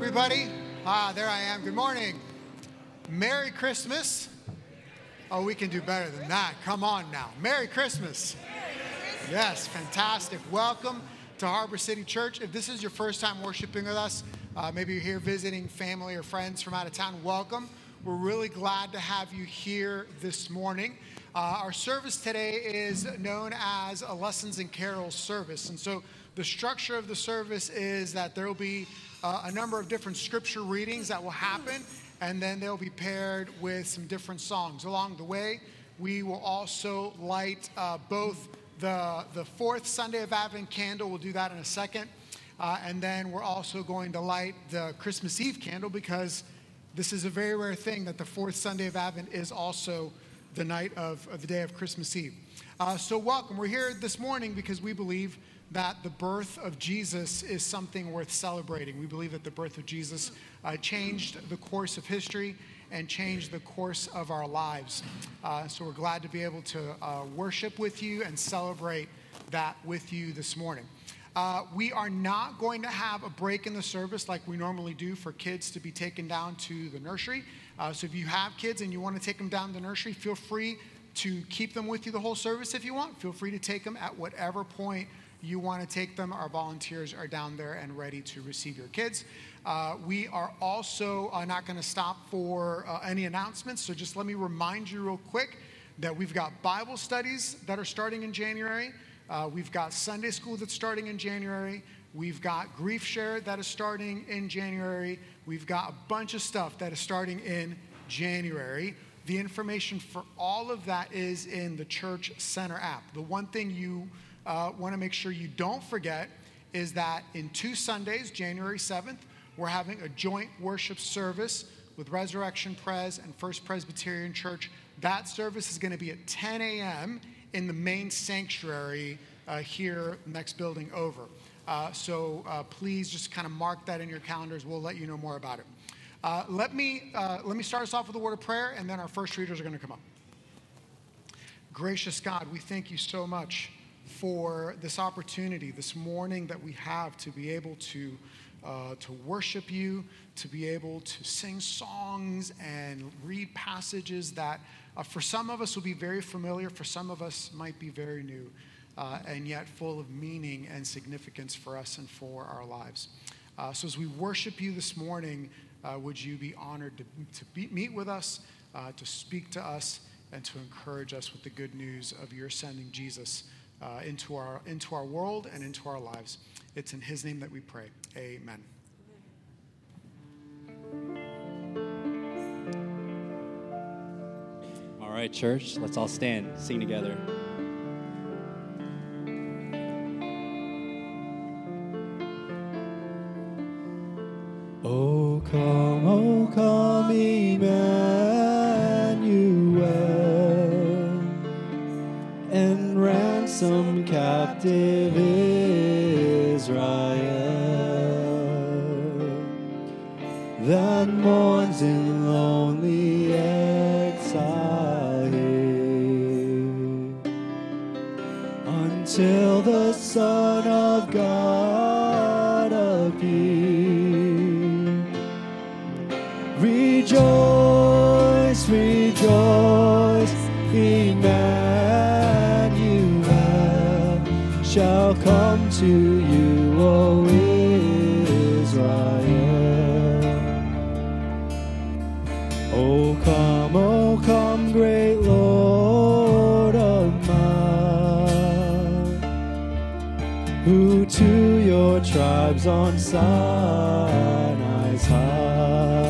everybody. Ah, there I am. Good morning. Merry Christmas. Oh, we can do better than that. Come on now. Merry Christmas. Yes, fantastic. Welcome to Harbor City Church. If this is your first time worshiping with us, uh, maybe you're here visiting family or friends from out of town, welcome. We're really glad to have you here this morning. Uh, our service today is known as a Lessons and Carols service. And so the structure of the service is that there will be uh, a number of different scripture readings that will happen, and then they'll be paired with some different songs. Along the way, we will also light uh, both the, the fourth Sunday of Advent candle, we'll do that in a second, uh, and then we're also going to light the Christmas Eve candle because this is a very rare thing that the fourth Sunday of Advent is also the night of, of the day of Christmas Eve. Uh, so, welcome. We're here this morning because we believe that the birth of Jesus is something worth celebrating. We believe that the birth of Jesus uh, changed the course of history and changed the course of our lives. Uh, so we're glad to be able to uh, worship with you and celebrate that with you this morning. Uh, we are not going to have a break in the service like we normally do for kids to be taken down to the nursery. Uh, so if you have kids and you want to take them down to the nursery, feel free to keep them with you the whole service if you want. Feel free to take them at whatever point you want to take them, our volunteers are down there and ready to receive your kids. Uh, we are also uh, not going to stop for uh, any announcements, so just let me remind you real quick that we've got Bible studies that are starting in January. Uh, we've got Sunday school that's starting in January. We've got Grief Share that is starting in January. We've got a bunch of stuff that is starting in January. The information for all of that is in the Church Center app. The one thing you uh, want to make sure you don't forget is that in two Sundays, January 7th, we're having a joint worship service with Resurrection Pres and First Presbyterian Church. That service is going to be at 10 a.m. in the main sanctuary uh, here, next building over. Uh, so uh, please just kind of mark that in your calendars. We'll let you know more about it. Uh, let me uh, let me start us off with a word of prayer, and then our first readers are going to come up. Gracious God, we thank you so much for this opportunity this morning that we have to be able to, uh, to worship you, to be able to sing songs and read passages that uh, for some of us will be very familiar, for some of us might be very new, uh, and yet full of meaning and significance for us and for our lives. Uh, so as we worship you this morning, uh, would you be honored to, to be, meet with us, uh, to speak to us, and to encourage us with the good news of your sending Jesus uh, into, our, into our world and into our lives. It's in His name that we pray. Amen. All right, church, let's all stand, sing together. Oh, come, oh, come, Emmanuel, ransom captive Israel that mourns in lonely exile until the Son of God appear. Rejoice, rejoice, to you, O Israel. O come, O come, great Lord of mine, who to your tribes on Sinai's high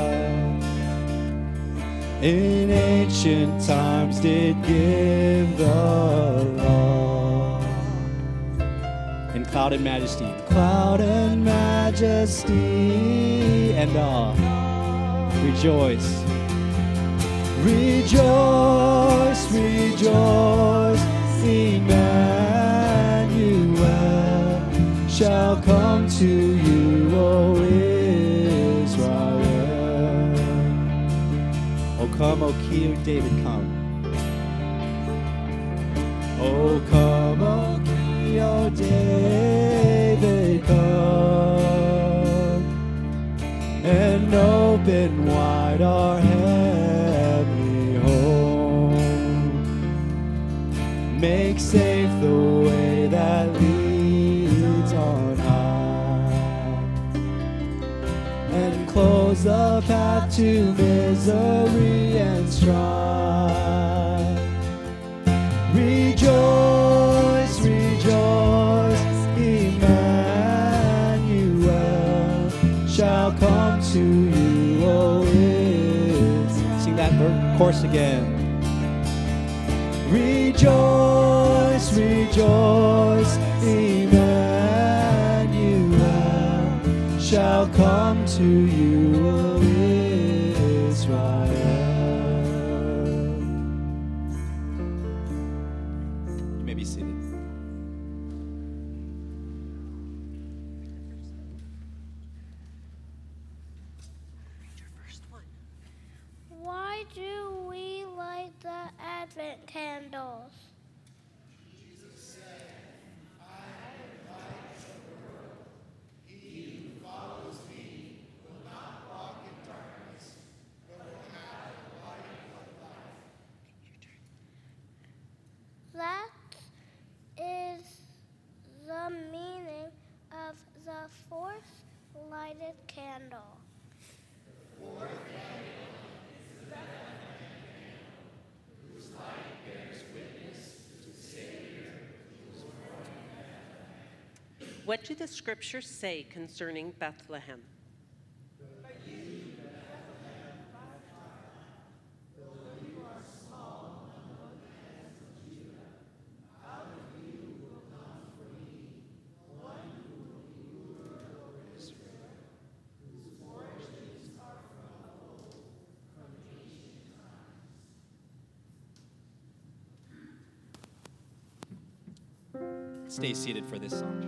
in ancient times did give the cloud and majesty, Cloud and majesty and awe. rejoice. Rejoice, rejoice, Emmanuel shall come to you, O Israel. O come, O King David, path to misery and strife. Rejoice, rejoice, Emmanuel shall come to you, O Israel. Sing that chorus again. Rejoice, rejoice, Emmanuel shall come to you, fourth candle. Fourth candle is the candle, whose light bears witness to the Savior who was born in Bethlehem. What do the scriptures say concerning Bethlehem? Stay seated for this song.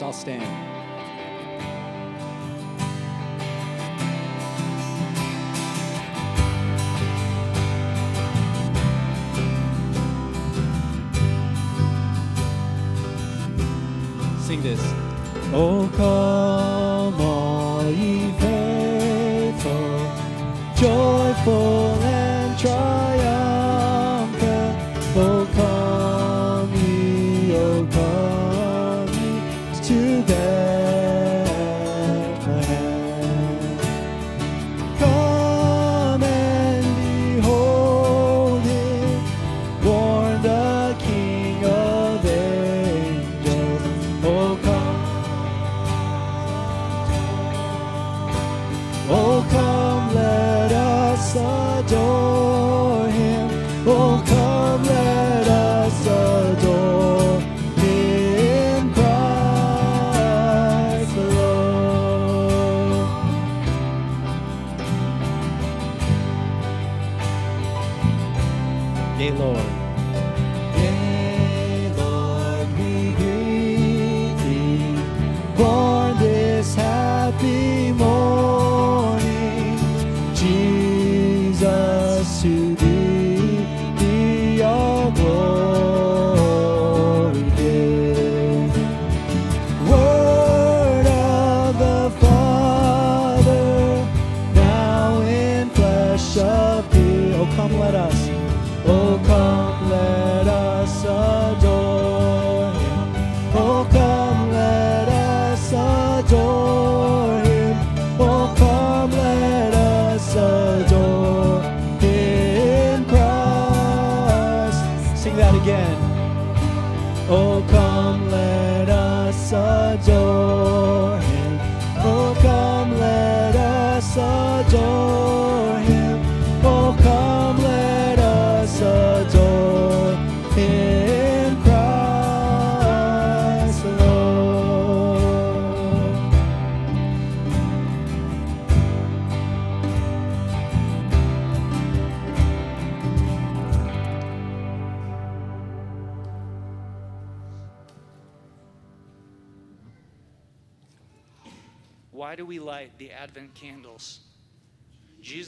Let's all stand. Sing this. Oh, come, all ye faithful, joyful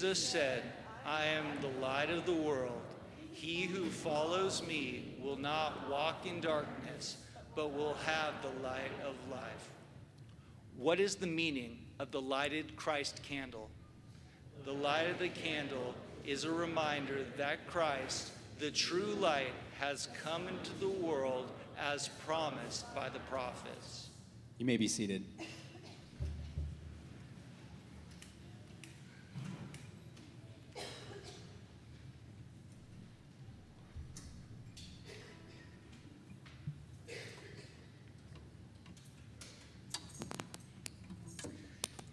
Jesus said, I am the light of the world. He who follows me will not walk in darkness, but will have the light of life. What is the meaning of the lighted Christ candle? The light of the candle is a reminder that Christ, the true light, has come into the world as promised by the prophets. You may be seated.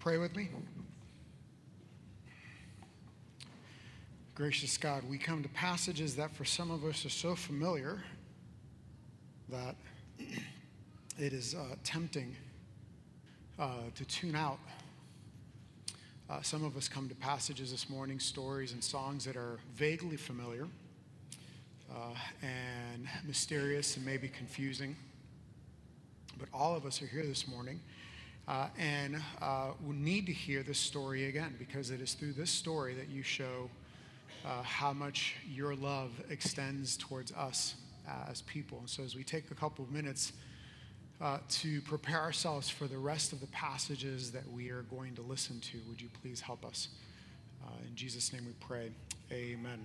Pray with me. Gracious God, we come to passages that for some of us are so familiar that it is uh, tempting uh, to tune out. Uh, some of us come to passages this morning, stories and songs that are vaguely familiar uh, and mysterious and maybe confusing. But all of us are here this morning uh, and uh, we need to hear this story again because it is through this story that you show uh, how much your love extends towards us as people. And so, as we take a couple of minutes uh, to prepare ourselves for the rest of the passages that we are going to listen to, would you please help us? Uh, in Jesus' name we pray. Amen.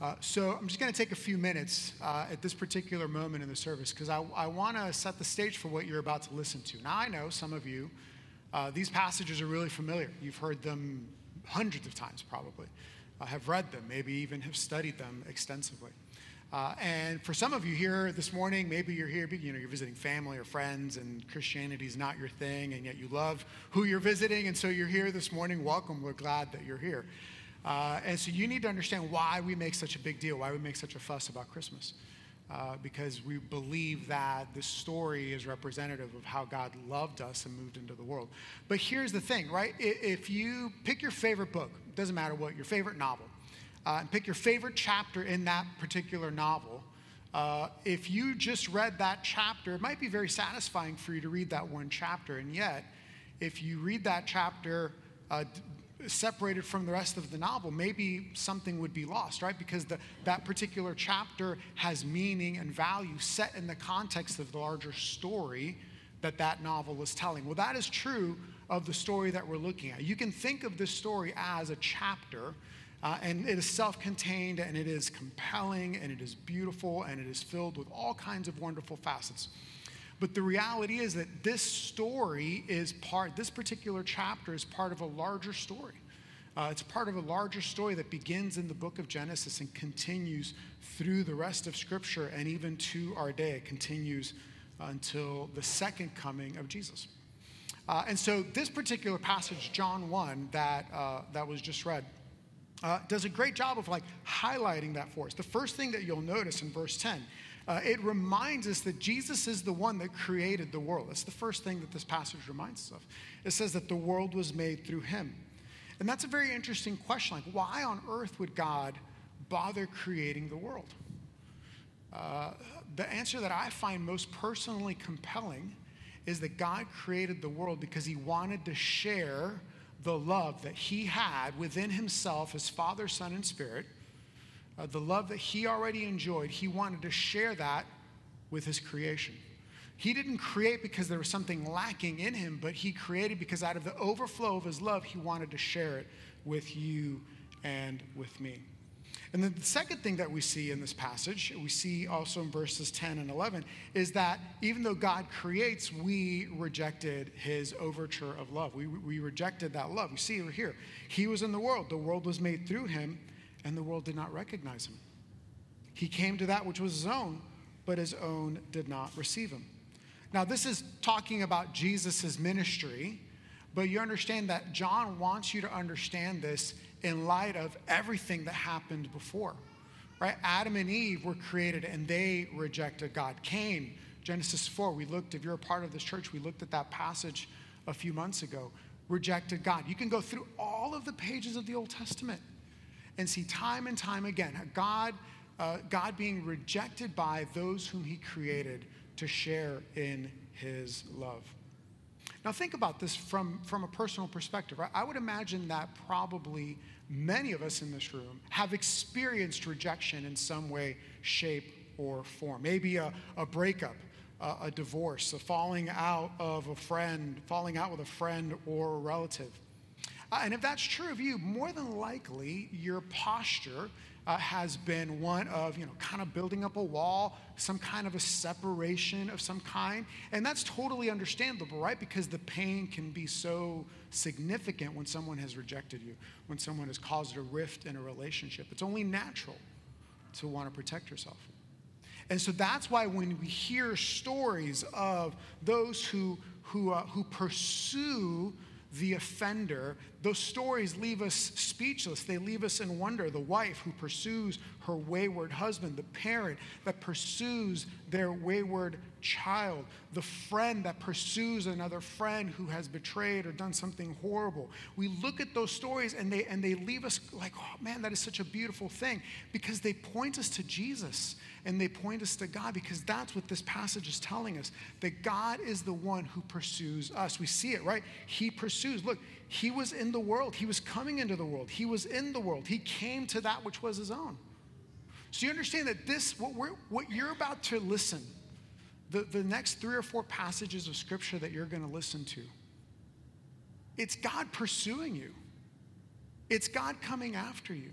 Uh, so I'm just going to take a few minutes uh, at this particular moment in the service because I, I want to set the stage for what you're about to listen to. Now, I know some of you, uh, these passages are really familiar. You've heard them hundreds of times, probably, have read them, maybe even have studied them extensively. Uh, and for some of you here this morning, maybe you're here, you know, you're visiting family or friends, and Christianity is not your thing, and yet you love who you're visiting, and so you're here this morning. Welcome. We're glad that you're here. Uh, and so you need to understand why we make such a big deal, why we make such a fuss about Christmas. Uh, because we believe that this story is representative of how God loved us and moved into the world. But here's the thing, right? If you pick your favorite book, doesn't matter what, your favorite novel, uh, and pick your favorite chapter in that particular novel, uh, if you just read that chapter, it might be very satisfying for you to read that one chapter. And yet, if you read that chapter uh, separated from the rest of the novel, maybe something would be lost, right? Because the, that particular chapter has meaning and value set in the context of the larger story that that novel is telling. Well, that is true of the story that we're looking at. You can think of this story as a chapter, uh, and it is self contained, and it is compelling, and it is beautiful, and it is filled with all kinds of wonderful facets. But the reality is that this story is part, this particular chapter is part of a larger story. Uh, it's part of a larger story that begins in the book of Genesis and continues through the rest of Scripture and even to our day. It continues until the second coming of Jesus. Uh, and so, this particular passage, John 1, that, uh, that was just read, uh, does a great job of like highlighting that for us. The first thing that you'll notice in verse 10 uh, it reminds us that Jesus is the one that created the world. That's the first thing that this passage reminds us of. It says that the world was made through him. And that's a very interesting question. Like, why on earth would God bother creating the world? Uh, the answer that I find most personally compelling is that God created the world because he wanted to share the love that he had within himself as Father, Son, and Spirit uh, the love that he already enjoyed, he wanted to share that with his creation. He didn't create because there was something lacking in him, but he created because out of the overflow of his love, he wanted to share it with you and with me. And then the second thing that we see in this passage, we see also in verses 10 and 11, is that even though God creates, we rejected his overture of love. We, we rejected that love. We see here. He was in the world, the world was made through him, and the world did not recognize him. He came to that which was his own, but his own did not receive him. Now, this is talking about Jesus' ministry, but you understand that John wants you to understand this in light of everything that happened before. Right? Adam and Eve were created and they rejected God. Cain, Genesis 4, we looked, if you're a part of this church, we looked at that passage a few months ago, rejected God. You can go through all of the pages of the Old Testament and see time and time again God, uh, God being rejected by those whom He created to share in His love. Now, think about this from, from a personal perspective. Right? I would imagine that probably many of us in this room have experienced rejection in some way, shape, or form. Maybe a, a breakup, a, a divorce, a falling out of a friend, falling out with a friend or a relative. Uh, and if that's true of you, more than likely your posture uh, has been one of, you know, kind of building up a wall, some kind of a separation of some kind. And that's totally understandable, right? Because the pain can be so significant when someone has rejected you, when someone has caused a rift in a relationship. It's only natural to want to protect yourself. And so that's why when we hear stories of those who, who, uh, who pursue the offender, those stories leave us speechless. They leave us in wonder. The wife who pursues her wayward husband, the parent that pursues their wayward child, the friend that pursues another friend who has betrayed or done something horrible. We look at those stories and they, and they leave us like, oh man, that is such a beautiful thing because they point us to Jesus and they point us to God because that's what this passage is telling us that God is the one who pursues us. We see it, right? He pursues. Look, he was in the world, he was coming into the world, he was in the world, he came to that which was his own. So you understand that this, what, we're, what you're about to listen, the, the next three or four passages of scripture that you're going to listen to, it's God pursuing you. It's God coming after you.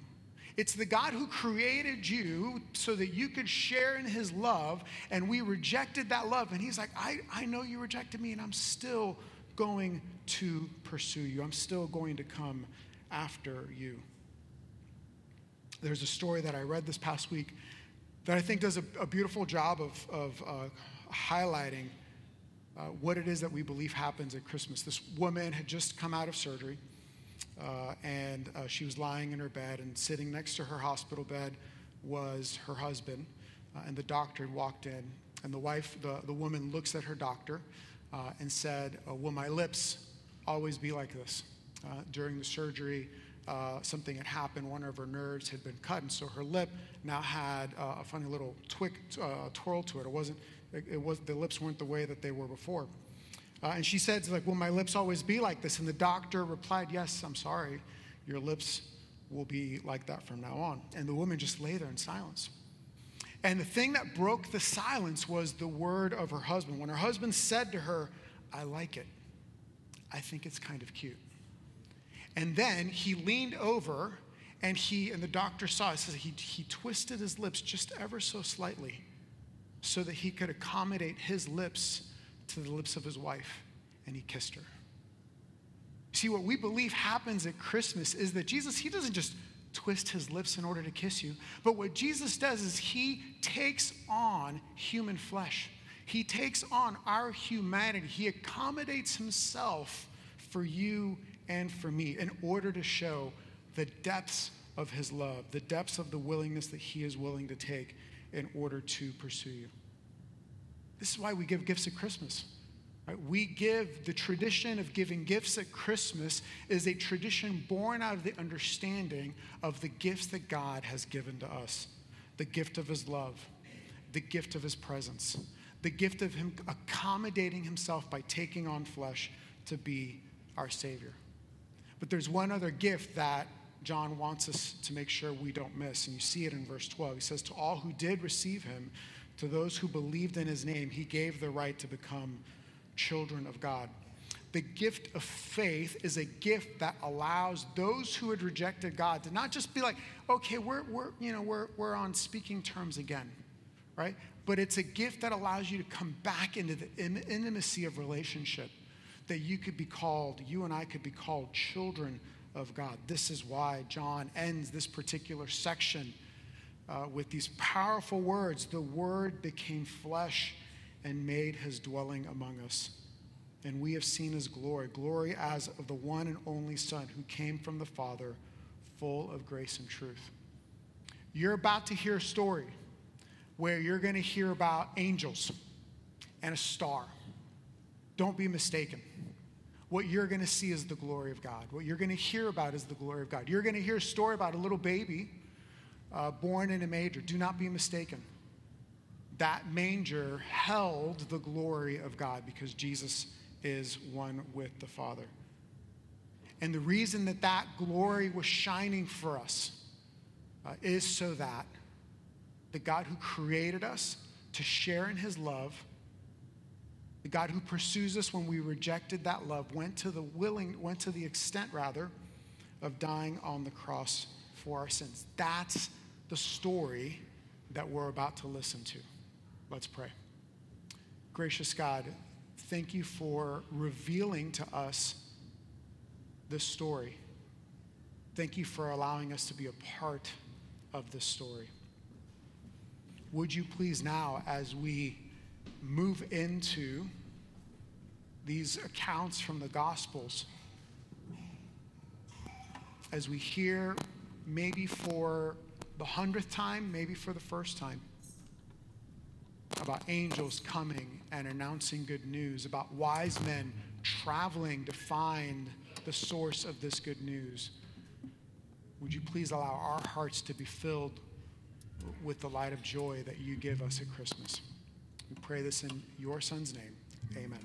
It's the God who created you so that you could share in his love, and we rejected that love. And he's like, I, I know you rejected me, and I'm still going to pursue you. I'm still going to come after you. There's a story that I read this past week that I think does a, a beautiful job of, of uh, highlighting uh, what it is that we believe happens at Christmas. This woman had just come out of surgery. Uh, and uh, she was lying in her bed, and sitting next to her hospital bed was her husband. Uh, and the doctor had walked in, and the wife, the, the woman, looks at her doctor uh, and said, uh, Will my lips always be like this? During the surgery, something had happened. One of her nerves had been cut, and so her lip now had a funny little twick, twirl to it. It wasn't. It, it was the lips weren't the way that they were before. Uh, and she said, like, will my lips always be like this? And the doctor replied, yes, I'm sorry. Your lips will be like that from now on. And the woman just lay there in silence. And the thing that broke the silence was the word of her husband. When her husband said to her, I like it. I think it's kind of cute. And then he leaned over and he, and the doctor saw it, says he, he twisted his lips just ever so slightly so that he could accommodate his lips to the lips of his wife and he kissed her. See, what we believe happens at Christmas is that Jesus, he doesn't just twist his lips in order to kiss you, but what Jesus does is he takes on human flesh. He takes on our humanity. He accommodates himself for you and for me in order to show the depths of his love, the depths of the willingness that he is willing to take in order to pursue you. This is why we give gifts at Christmas. Right? We give the tradition of giving gifts at Christmas is a tradition born out of the understanding of the gifts that God has given to us the gift of His love, the gift of His presence, the gift of Him accommodating Himself by taking on flesh to be our Savior. But there's one other gift that John wants us to make sure we don't miss, and you see it in verse 12. He says, To all who did receive Him, to those who believed in his name, he gave the right to become children of God. The gift of faith is a gift that allows those who had rejected God to not just be like, okay, we're, we're, you know, we're, we're on speaking terms again, right? But it's a gift that allows you to come back into the intimacy of relationship, that you could be called, you and I could be called children of God. This is why John ends this particular section uh, with these powerful words The Word became flesh and made his dwelling among us. And we have seen his glory, glory as of the one and only Son who came from the Father, full of grace and truth. You're about to hear a story where you're going to hear about angels and a star. Don't be mistaken. What you're going to see is the glory of God. What you're going to hear about is the glory of God. You're going to hear a story about a little baby uh, born in a manger. Do not be mistaken. That manger held the glory of God because Jesus is one with the Father. And the reason that that glory was shining for us uh, is so that the God who created us to share in his love, the God who pursues us when we rejected that love, went to the willing, went to the extent rather, of dying on the cross for our sins. That's the story that we're about to listen to. Let's pray. Gracious God, thank you for revealing to us this story. Thank you for allowing us to be a part of this story. Would you please now, as we move into these accounts from the Gospels, as we hear maybe for the hundredth time, maybe for the first time, about angels coming and announcing good news, about wise men traveling to find the source of this good news. Would you please allow our hearts to be filled with the light of joy that you give us at Christmas? We pray this in your Son's name. Amen.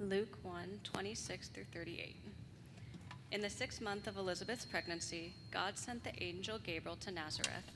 Luke 1 26 through 38. In the sixth month of Elizabeth's pregnancy, God sent the angel Gabriel to Nazareth,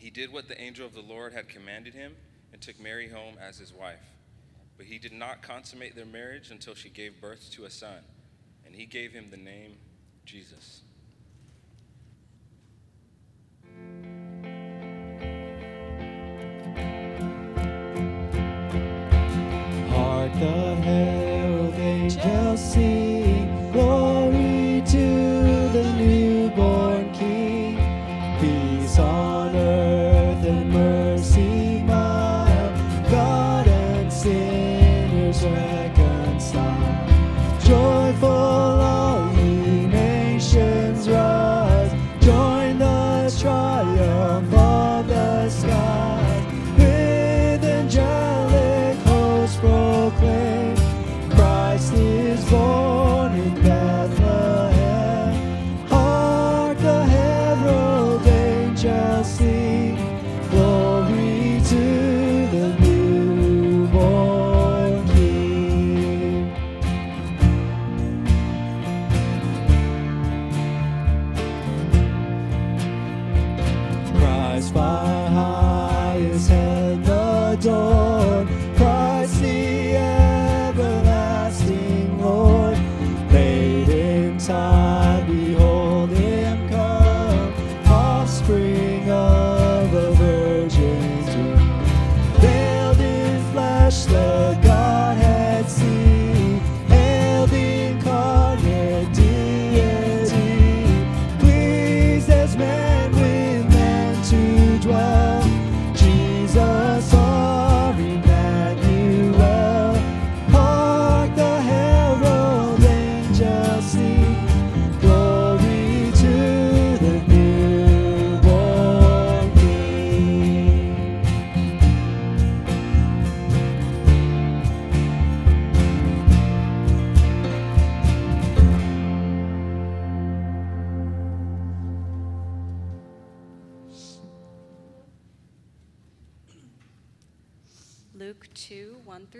he did what the angel of the Lord had commanded him and took Mary home as his wife. But he did not consummate their marriage until she gave birth to a son and he gave him the name Jesus.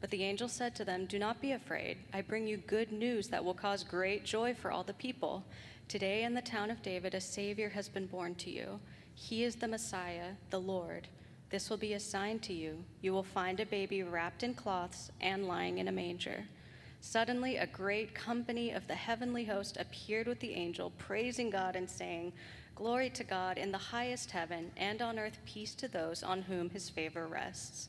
But the angel said to them, Do not be afraid. I bring you good news that will cause great joy for all the people. Today in the town of David, a Savior has been born to you. He is the Messiah, the Lord. This will be a sign to you. You will find a baby wrapped in cloths and lying in a manger. Suddenly, a great company of the heavenly host appeared with the angel, praising God and saying, Glory to God in the highest heaven, and on earth peace to those on whom his favor rests.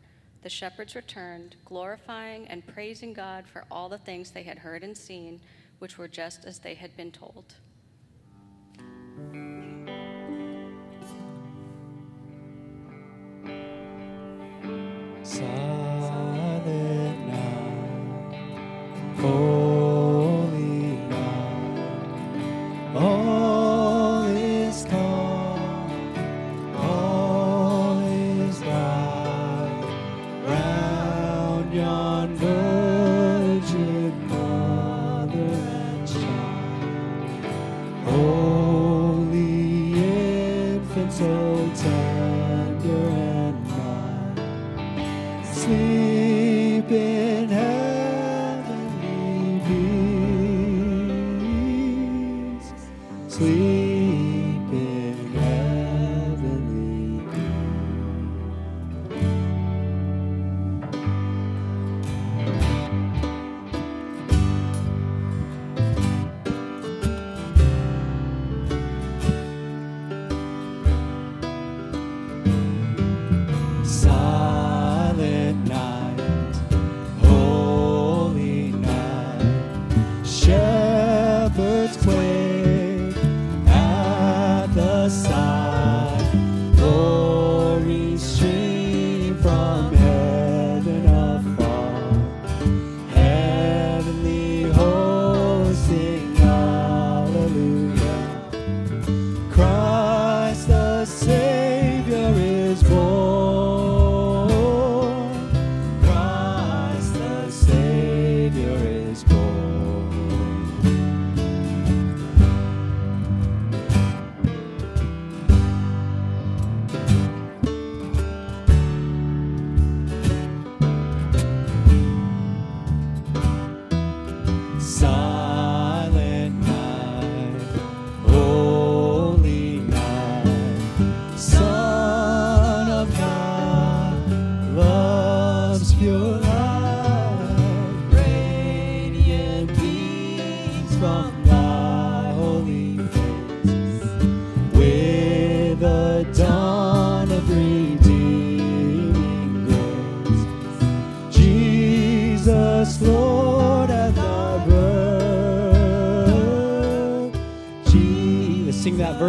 The shepherds returned, glorifying and praising God for all the things they had heard and seen, which were just as they had been told.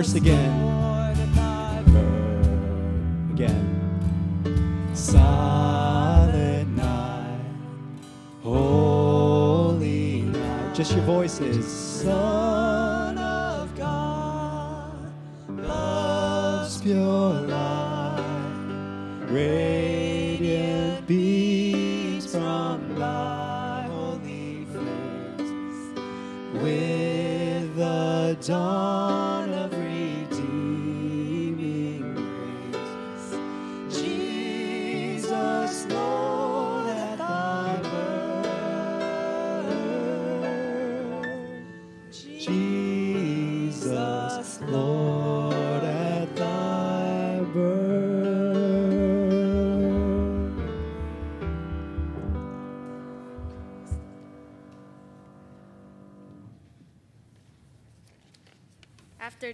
Verse again. Again. Silent night, holy night. Just your voices. Son of God, love's pure light, radiant beams from thy holy face, with the dawn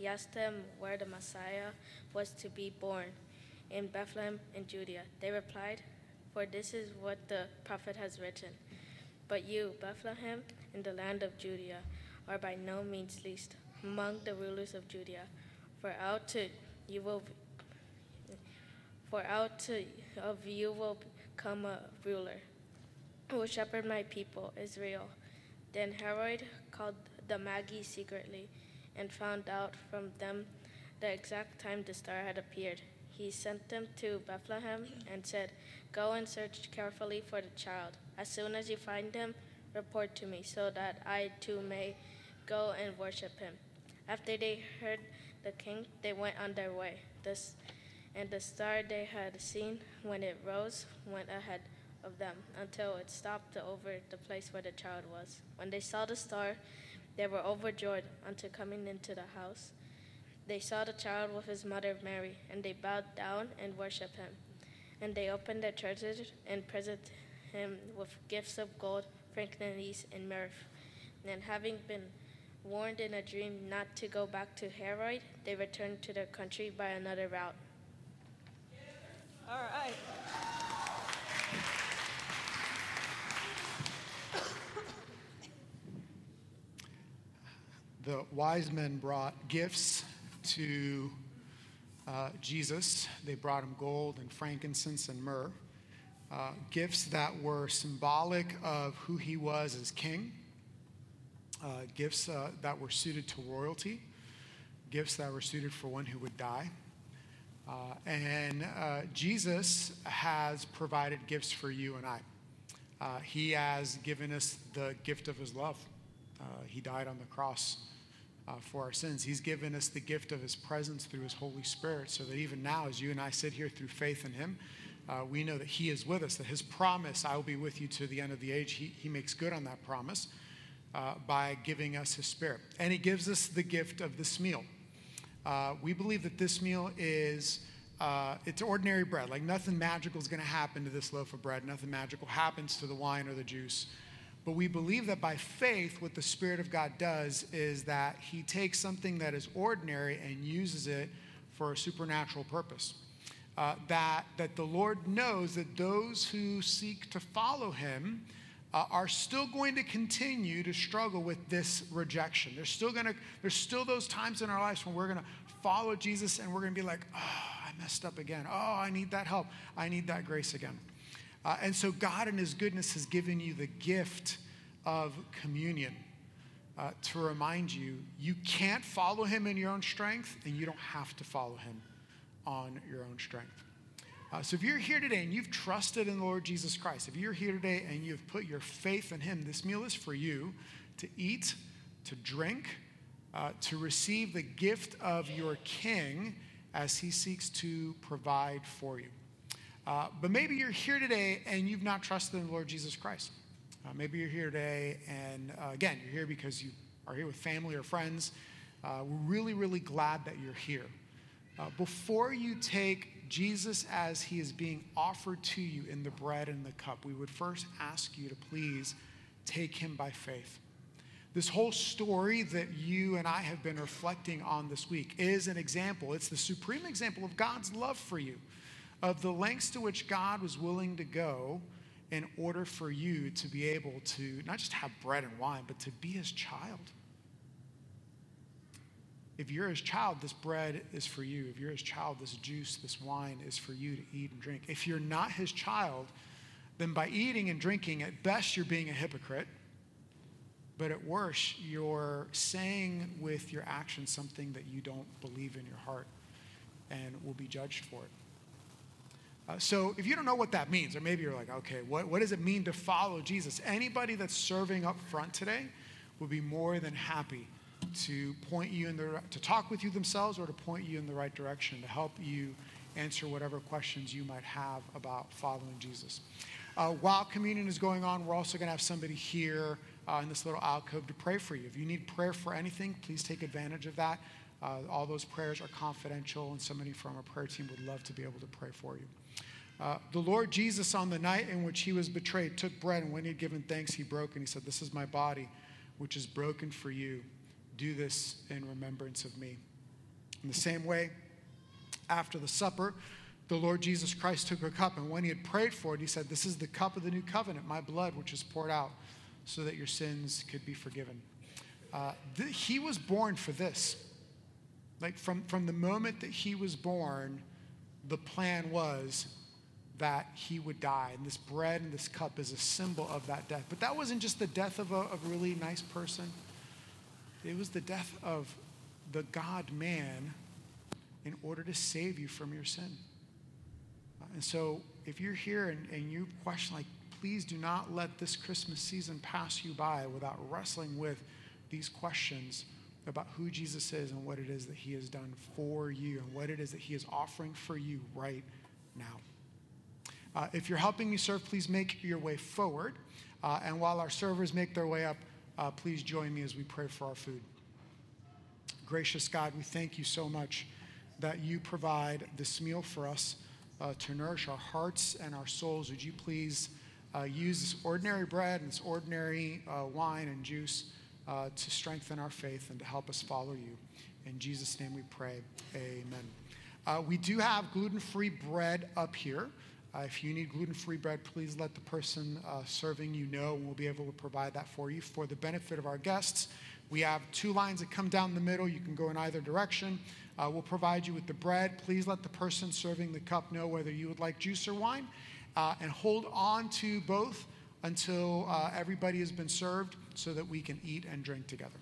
he asked them where the Messiah was to be born. In Bethlehem in Judea. They replied, For this is what the prophet has written. But you, Bethlehem, in the land of Judea, are by no means least among the rulers of Judea. For out to you will for out to, of you will come a ruler who will shepherd my people, Israel. Then Herod called the Magi secretly and found out from them the exact time the star had appeared. He sent them to Bethlehem and said, Go and search carefully for the child. As soon as you find him, report to me, so that I too may go and worship him. After they heard the king, they went on their way. This, and the star they had seen when it rose went ahead of them until it stopped over the place where the child was. When they saw the star, they were overjoyed unto coming into the house. They saw the child with his mother Mary, and they bowed down and worshipped him. And they opened their treasures and presented him with gifts of gold, frankincense, and myrrh. And having been warned in a dream not to go back to Herod, they returned to their country by another route. All right. The wise men brought gifts to uh, Jesus. They brought him gold and frankincense and myrrh, uh, gifts that were symbolic of who he was as king, uh, gifts uh, that were suited to royalty, gifts that were suited for one who would die. Uh, and uh, Jesus has provided gifts for you and I. he has given us the gift of his love. He died on the cross uh, for our sins. He's given us the gift of His presence through His Holy Spirit, so that even now, as you and I sit here through faith in Him, uh, we know that He is with us, that His promise, I will be with you to the end of the age, He, he makes good on that promise uh, by giving us His Spirit. And He gives us the gift of this meal. Uh, we believe that this meal is. Uh, it's ordinary bread. Like nothing magical is going to happen to this loaf of bread. Nothing magical happens to the wine or the juice. But we believe that by faith, what the Spirit of God does is that He takes something that is ordinary and uses it for a supernatural purpose. Uh, that, that the Lord knows that those who seek to follow Him uh, are still going to continue to struggle with this rejection. There's still to there's still those times in our lives when we're going to follow Jesus and we're going to be like, oh, I messed up again. Oh, I need that help. I need that grace again. Uh, and so God, in His goodness, has given you the gift of communion uh, to remind you you can't follow Him in your own strength, and you don't have to follow Him on your own strength. Uh, so if you're here today and you've trusted in the Lord Jesus Christ, if you're here today and you've put your faith in Him, this meal is for you to eat, to drink, uh, to receive the gift of your King as He seeks to provide for you. Uh, but maybe you're here today and you've not trusted in the Lord Jesus Christ. Uh, maybe you're here today and uh, again, you're here because you are here with family or friends. Uh, we're really, really glad that you're here. Uh, before you take Jesus as he is being offered to you in the bread and the cup, we would first ask you to please take him by faith. This whole story that you and I have been reflecting on this week is an example. It's the supreme example of God's love for you of the lengths to which God was willing to go in order for you to be able to not just have bread and wine, but to be his child. If you're his child, this bread is for you. If you're his child, this juice, this wine is for you to eat and drink. If you're not his child, then by eating and drinking, at best, you're being a hypocrite. But at worst, you're saying with your actions something that you don't believe in your heart and will be judged for it. Uh, so if you don't know what that means, or maybe you're like, okay, what, what does it mean to follow Jesus? Anybody that's serving up front today would be more than happy to point you in the to talk with you themselves or to point you in the right direction to help you answer whatever questions you might have about following Jesus. Uh, while communion is going on, we're also going to have somebody here uh, in this little alcove to pray for you. If you need prayer for anything, please take advantage of that. Uh, all those prayers are confidential, and somebody from our prayer team would love to be able to pray for you. Uh, the Lord Jesus, on the night in which he was betrayed, took bread, and when he had given thanks, he broke, and he said, This is my body, which is broken for you. Do this in remembrance of me. In the same way, after the supper, the Lord Jesus Christ took a cup, and when he had prayed for it, he said, This is the cup of the new covenant, my blood, which is poured out so that your sins could be forgiven. Uh, th- he was born for this. Like from, from the moment that he was born, the plan was that he would die. And this bread and this cup is a symbol of that death. But that wasn't just the death of a, a really nice person, it was the death of the God man in order to save you from your sin. Uh, and so if you're here and, and you question, like, please do not let this Christmas season pass you by without wrestling with these questions about who Jesus is and what it is that he has done for you and what it is that he is offering for you right now. Uh, if you're helping me serve, please make your way forward. Uh, and while our servers make their way up, uh, please join me as we pray for our food. Gracious God, we thank you so much that you provide this meal for us uh, to nourish our hearts and our souls. Would you please uh, use this ordinary bread and this ordinary uh, wine and juice to strengthen our faith and to help us follow you? In Jesus' name we pray. Amen. we do have gluten free bread up here. Uh, if you need gluten free bread, please let the person uh, serving you know, and we'll be able to provide that for you. For the benefit of our guests, we have two lines that come down the middle. You can go in either direction. Uh, we'll provide you with the bread. Please let the person serving the cup know whether you would like juice or wine, uh, and hold on to both until uh, everybody has been served so that we can eat and drink together.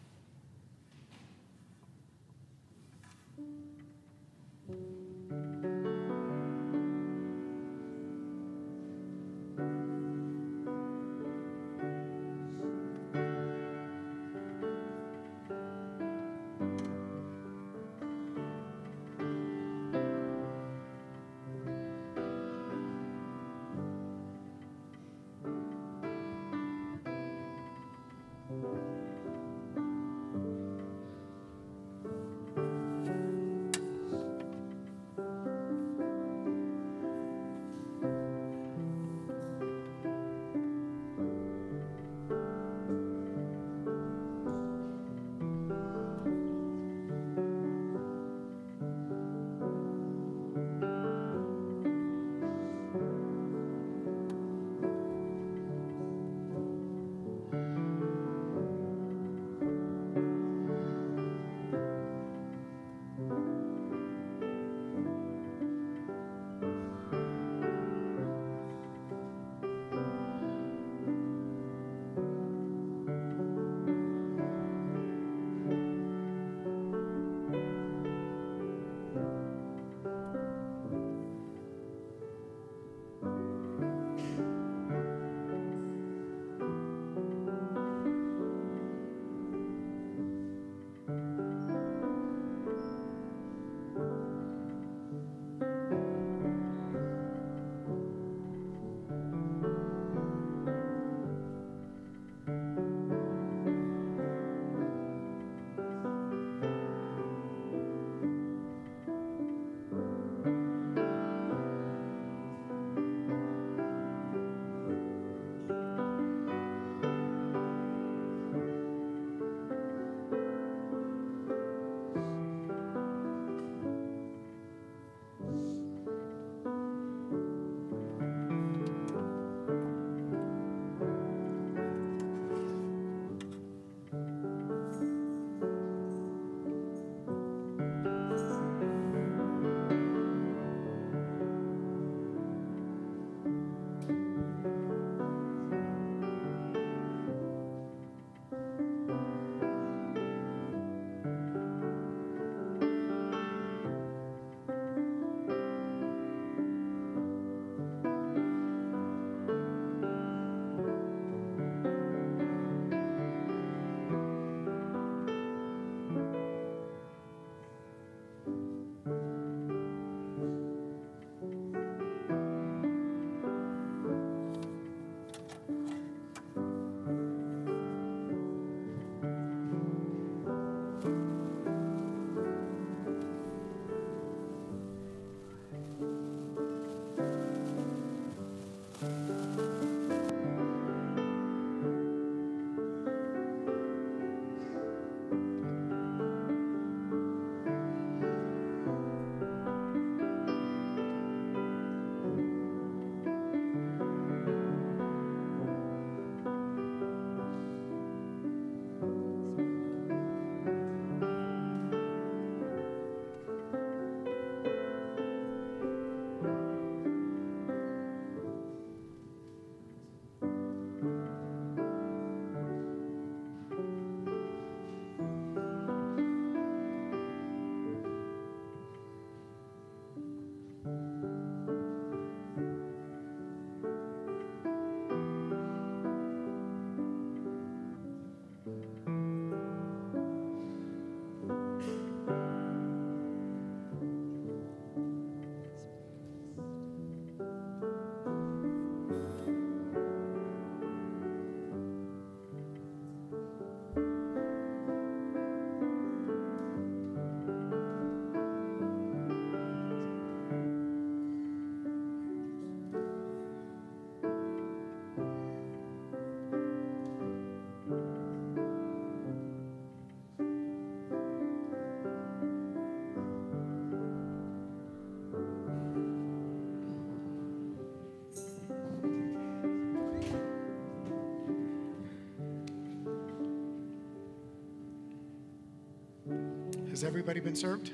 Has everybody been served?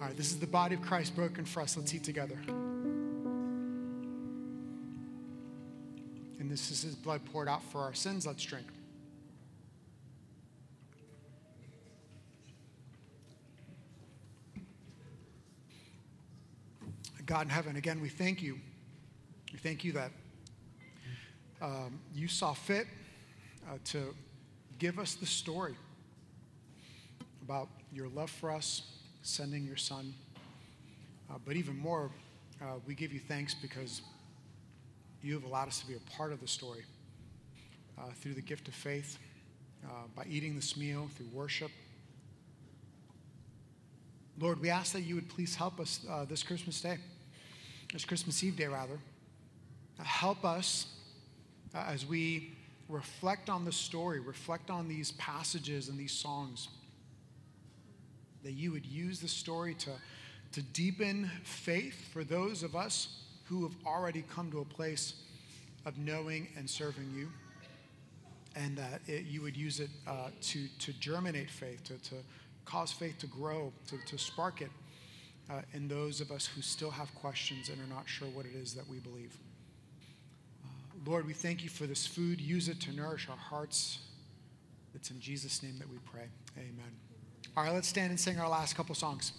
All right, this is the body of Christ broken for us. Let's eat together. And this is his blood poured out for our sins. Let's drink. God in heaven, again, we thank you. We thank you that um, you saw fit uh, to give us the story about your love for us, sending your son. Uh, but even more, uh, we give you thanks because you have allowed us to be a part of the story uh, through the gift of faith, uh, by eating this meal, through worship. Lord, we ask that you would please help us uh, this Christmas day, this Christmas Eve day, rather. help us uh, as we reflect on the story, reflect on these passages and these songs, that you would use the story to, to deepen faith for those of us who have already come to a place of knowing and serving you, and that it, you would use it uh, to, to germinate faith, to, to cause faith to grow, to, to spark it uh, in those of us who still have questions and are not sure what it is that we believe. Lord, we thank you for this food. Use it to nourish our hearts. It's in Jesus' name that we pray. Amen. All right, let's stand and sing our last couple songs.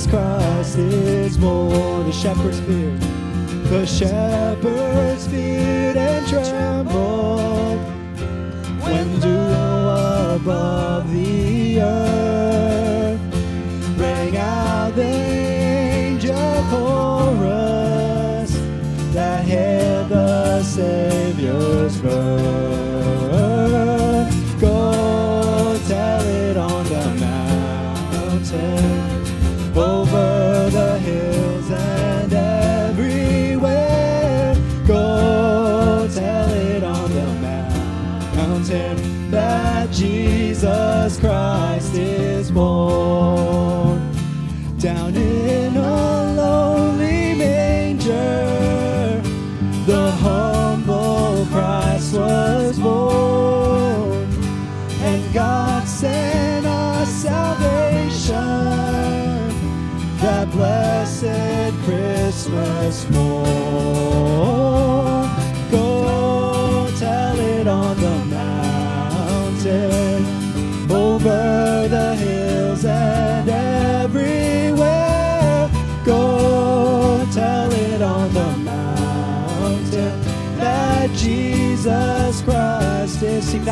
Jesus Christ is born. The shepherds feared. The shepherds feared and trembled when dew above the earth rang out the angel chorus that hailed the Savior's birth.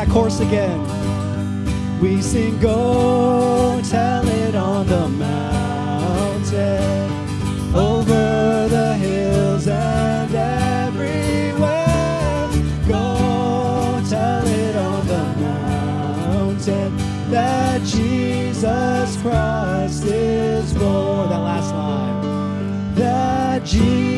Chorus again. We sing, Go tell it on the mountain, over the hills and everywhere. Go tell it on the mountain that Jesus Christ is born. That last line. That Jesus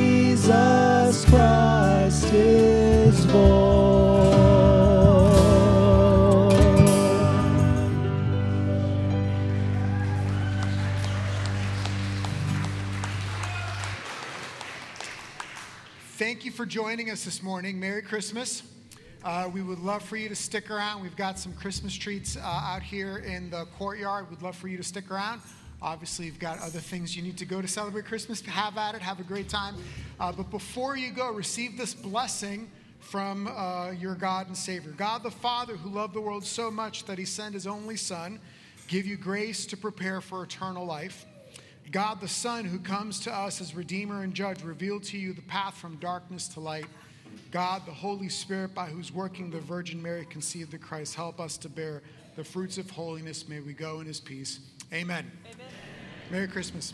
joining us this morning. Merry Christmas. Uh, we would love for you to stick around. We've got some Christmas treats uh, out here in the courtyard. We'd love for you to stick around. Obviously, you've got other things you need to go to celebrate Christmas. Have at it. Have a great time. Uh, but before you go, receive this blessing from uh, your God and Savior. God the Father, who loved the world so much that he sent his only Son, give you grace to prepare for eternal life. God the Son, who comes to us as Redeemer and Judge, revealed to you the path from darkness to light. God the Holy Spirit, by whose working the Virgin Mary conceived the Christ, help us to bear the fruits of holiness. May we go in his peace. Amen. Amen. Merry Christmas.